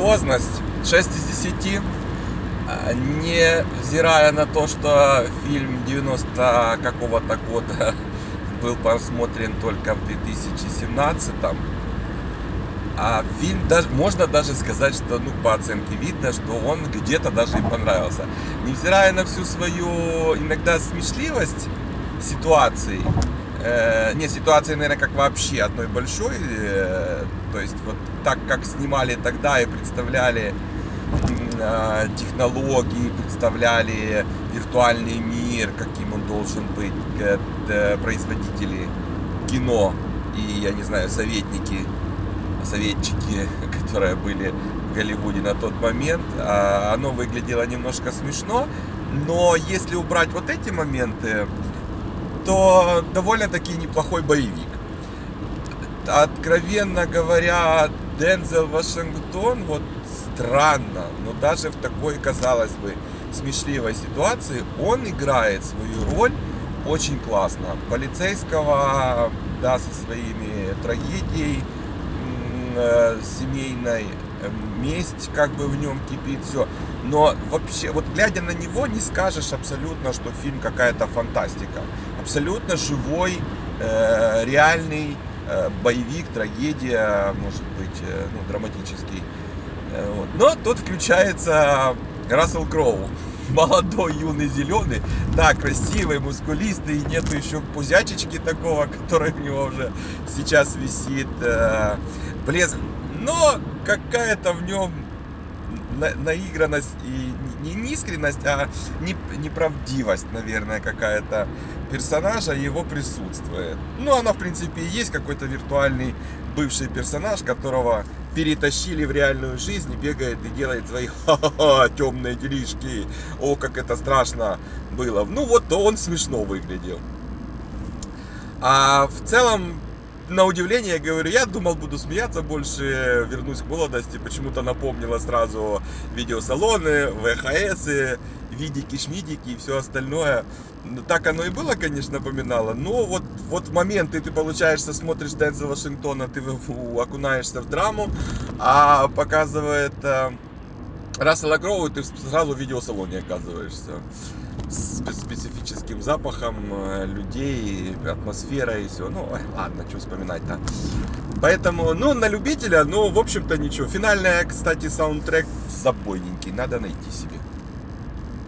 виртуозность 6 из 10. А, Невзирая на то, что фильм 90 какого-то года был посмотрен только в 2017 а фильм даже можно даже сказать, что ну по оценке видно, что он где-то даже и понравился. Невзирая на всю свою иногда смешливость ситуации, э, не ситуации, наверное, как вообще одной большой, э, то есть вот так как снимали тогда и представляли э, технологии, представляли виртуальный мир, каким он должен быть, э, производители кино и, я не знаю, советники советчики, которые были в Голливуде на тот момент, а, оно выглядело немножко смешно, но если убрать вот эти моменты, то довольно-таки неплохой боевик. Откровенно говоря, Дензел Вашингтон, вот странно, но даже в такой, казалось бы, смешливой ситуации он играет свою роль очень классно. Полицейского, да, со своими трагедией, э, семейной, месть как бы в нем кипит, все. Но вообще, вот глядя на него, не скажешь абсолютно, что фильм какая-то фантастика. Абсолютно живой, э, реальный э, боевик, трагедия, может быть, э, ну, драматический. Э, вот. Но тут включается Рассел Кроу молодой, юный, зеленый. Да, красивый, мускулистый. Нету еще пузячечки такого, который у него уже сейчас висит. Э, блеск. Но какая-то в нем на, наигранность и не неискренность, а не, неправдивость, наверное, какая-то персонажа, его присутствует. Ну, она, в принципе, и есть какой-то виртуальный бывший персонаж, которого перетащили в реальную жизнь и бегает и делает свои ха-ха-ха, темные делишки. О, как это страшно было. Ну, вот он смешно выглядел. А в целом, на удивление, я говорю, я думал, буду смеяться больше, вернусь к молодости. Почему-то напомнило сразу видеосалоны, ВХС, видики-шмидики и все остальное. Ну, так оно и было, конечно, напоминало. Но вот, вот моменты ты, получаешься, смотришь Денза Вашингтона, ты окунаешься в драму, а показывает э, Рассела Кроу, ты сразу в видеосалоне оказываешься специфическим запахом э, людей, атмосферой и все. Ну, ладно, что вспоминать-то. Поэтому, ну, на любителя, ну, в общем-то, ничего. Финальная, кстати, саундтрек забойненький, надо найти себе.